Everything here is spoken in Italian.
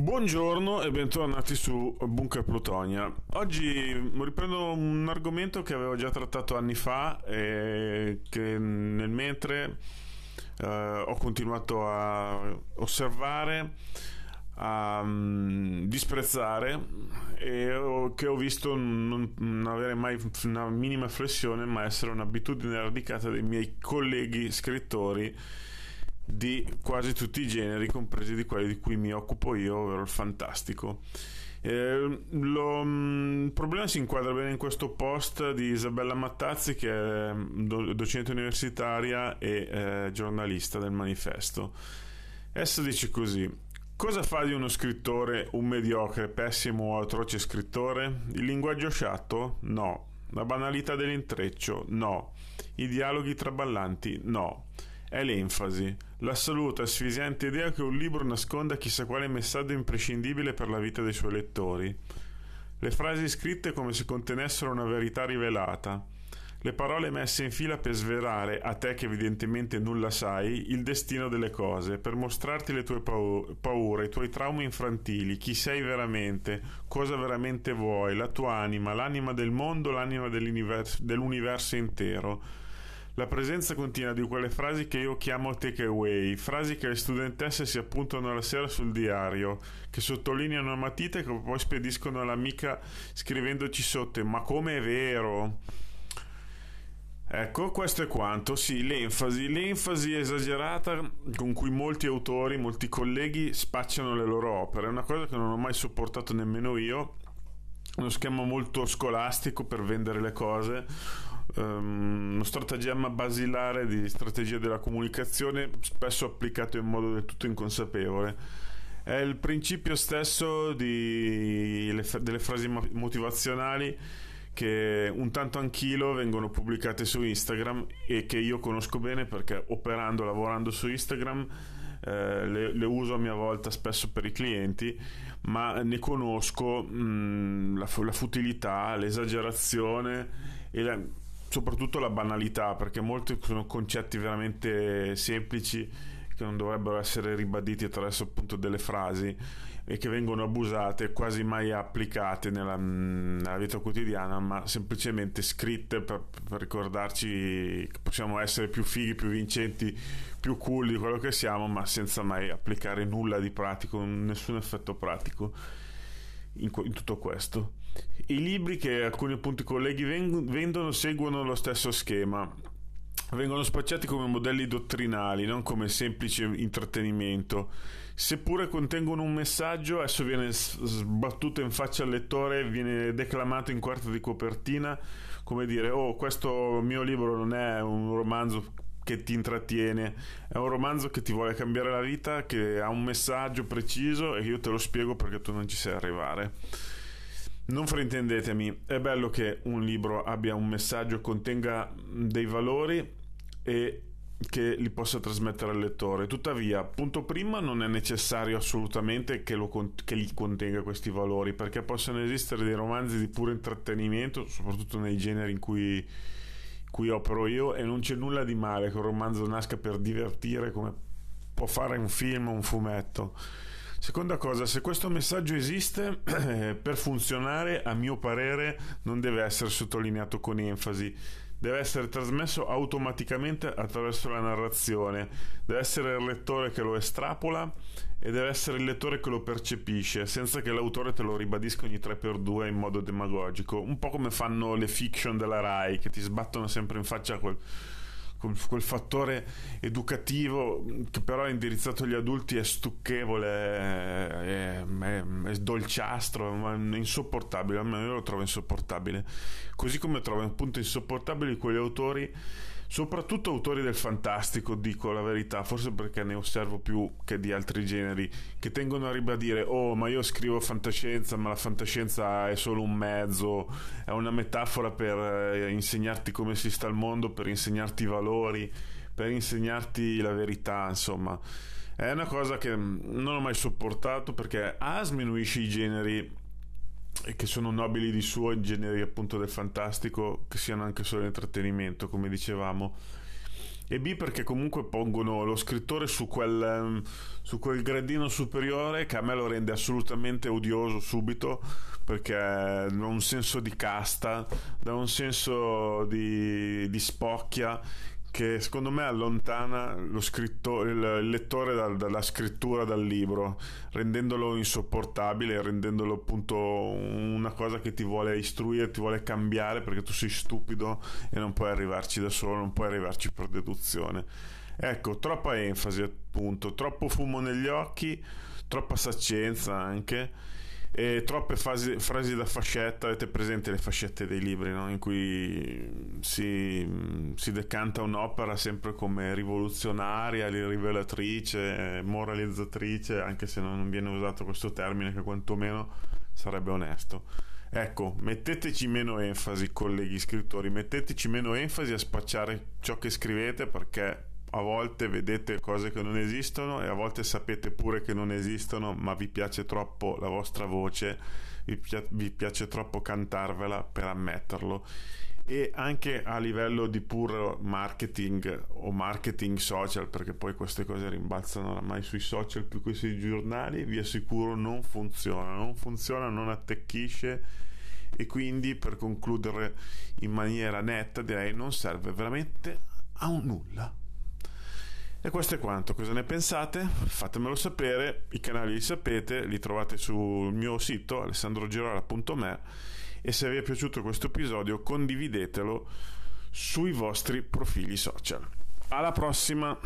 Buongiorno e bentornati su Bunker Plutonia. Oggi riprendo un argomento che avevo già trattato anni fa e che nel mentre eh, ho continuato a osservare, a um, disprezzare e ho, che ho visto non, non, avere mai una minima flessione ma essere un'abitudine radicata dei miei colleghi scrittori di quasi tutti i generi, compresi di quelli di cui mi occupo io, ovvero il fantastico. Eh, lo, mm, il problema si inquadra bene in questo post di Isabella Mattazzi, che è do, docente universitaria e eh, giornalista del manifesto. Essa dice così. Cosa fa di uno scrittore un mediocre, pessimo o atroce scrittore? Il linguaggio sciatto? No. La banalità dell'intreccio? No. I dialoghi traballanti? No è l'enfasi, l'assoluta asfisiante idea che un libro nasconda chissà quale messaggio imprescindibile per la vita dei suoi lettori. Le frasi scritte come se contenessero una verità rivelata, le parole messe in fila per svelare, a te che evidentemente nulla sai, il destino delle cose, per mostrarti le tue paure, i tuoi traumi infantili, chi sei veramente, cosa veramente vuoi, la tua anima, l'anima del mondo, l'anima dell'universo intero la presenza continua di quelle frasi che io chiamo takeaway, frasi che le studentesse si appuntano la sera sul diario, che sottolineano a matita e che poi spediscono all'amica scrivendoci sotto ma come è vero? Ecco, questo è quanto, sì, l'enfasi, l'enfasi esagerata con cui molti autori, molti colleghi spacciano le loro opere, è una cosa che non ho mai sopportato nemmeno io, uno schema molto scolastico per vendere le cose, um, uno stratagemma basilare di strategia della comunicazione, spesso applicato in modo del tutto inconsapevole. È il principio stesso di, le, delle frasi motivazionali che un tanto anch'io vengono pubblicate su Instagram e che io conosco bene perché operando, lavorando su Instagram eh, le, le, uso a mia volta spesso per i clienti, ma ne conosco mh, mm, la, la, futilità, l'esagerazione e la, soprattutto la banalità, perché molti sono concetti veramente semplici che non dovrebbero essere ribaditi attraverso appunto delle frasi e che vengono abusate, quasi mai applicate nella, nella vita quotidiana, ma semplicemente scritte per, per, ricordarci che possiamo essere più fighi, più vincenti, più cool di quello che siamo, ma senza mai applicare nulla di pratico, nessun effetto pratico. In, in, tutto questo. I libri che alcuni appunto colleghi vendono seguono lo stesso schema vengono spacciati come modelli dottrinali, non come semplice intrattenimento. Seppure contengono un messaggio, esso viene sbattuto in faccia al lettore, viene declamato in quarto di copertina, come dire, oh, questo mio libro non è un romanzo che ti intrattiene, è un romanzo che ti vuole cambiare la vita, che ha un messaggio preciso e io te lo spiego perché tu non ci sai arrivare. Non fraintendetemi, è bello che un libro abbia un messaggio, contenga dei valori, e che li possa trasmettere al lettore. Tuttavia, punto prima, non è necessario assolutamente che, lo, che li contenga questi valori, perché possono esistere dei romanzi di puro intrattenimento, soprattutto nei generi in cui, cui opero io, e non c'è nulla di male che un romanzo nasca per divertire come può fare un film o un fumetto. Seconda cosa, se questo messaggio esiste, per funzionare, a mio parere, non deve essere sottolineato con enfasi deve essere trasmesso automaticamente attraverso la narrazione, deve essere il lettore che lo estrapola e deve essere il lettore che lo percepisce, senza che l'autore te lo ribadisca ogni 3x2 in modo demagogico, un po' come fanno le fiction della RAI che ti sbattono sempre in faccia quel quel fattore educativo che però è indirizzato agli adulti è stucchevole, è, è, è dolciastro, è insopportabile, almeno io lo trovo insopportabile. Così come trovo appunto insopportabili quegli autori, soprattutto autori del fantastico, dico la verità, forse perché ne osservo più che di altri generi, che tengono a ribadire, oh ma io scrivo fantascienza, ma la fantascienza è solo un mezzo, è una metafora per eh, insegnarti come si sta al mondo, per insegnarti i valori per insegnarti la verità, insomma. È una cosa che non ho mai sopportato perché A sminuisce i generi che sono nobili di suo, i generi appunto del fantastico, che siano anche solo intrattenimento, come dicevamo. e B perché comunque pongono lo scrittore su quel, ehm, su quel gradino superiore che a me lo rende assolutamente odioso subito perché da un senso di casta, da un senso di, di spocchia che secondo me allontana lo scritto, il, lettore dal, dalla scrittura dal libro, rendendolo insopportabile, rendendolo appunto una cosa che ti vuole istruire, ti vuole cambiare perché tu sei stupido e non puoi arrivarci da solo, non puoi arrivarci per deduzione. Ecco, troppa enfasi appunto, troppo fumo negli occhi, troppa saccenza anche e troppe fasi, frasi da fascetta, avete presente le fascette dei libri no? in cui si, si, decanta un'opera sempre come rivoluzionaria, rivelatrice, moralizzatrice, anche se non viene usato questo termine che quantomeno sarebbe onesto. Ecco, metteteci meno enfasi, colleghi scrittori, metteteci meno enfasi a spacciare ciò che scrivete perché a volte vedete cose che non esistono e a volte sapete pure che non esistono, ma vi piace troppo la vostra voce, vi, pi- vi piace troppo cantarvela per ammetterlo. E anche a livello di puro marketing o marketing social, perché poi queste cose rimbalzano oramai sui social più che sui giornali, vi assicuro non funziona, non funziona, non attecchisce e quindi per concludere in maniera netta direi non serve veramente a nulla. E questo è quanto, cosa ne pensate? Fatemelo sapere, i canali li sapete, li trovate sul mio sito alessandrogirola.me e se vi è piaciuto questo episodio condividetelo sui vostri profili social. Alla prossima!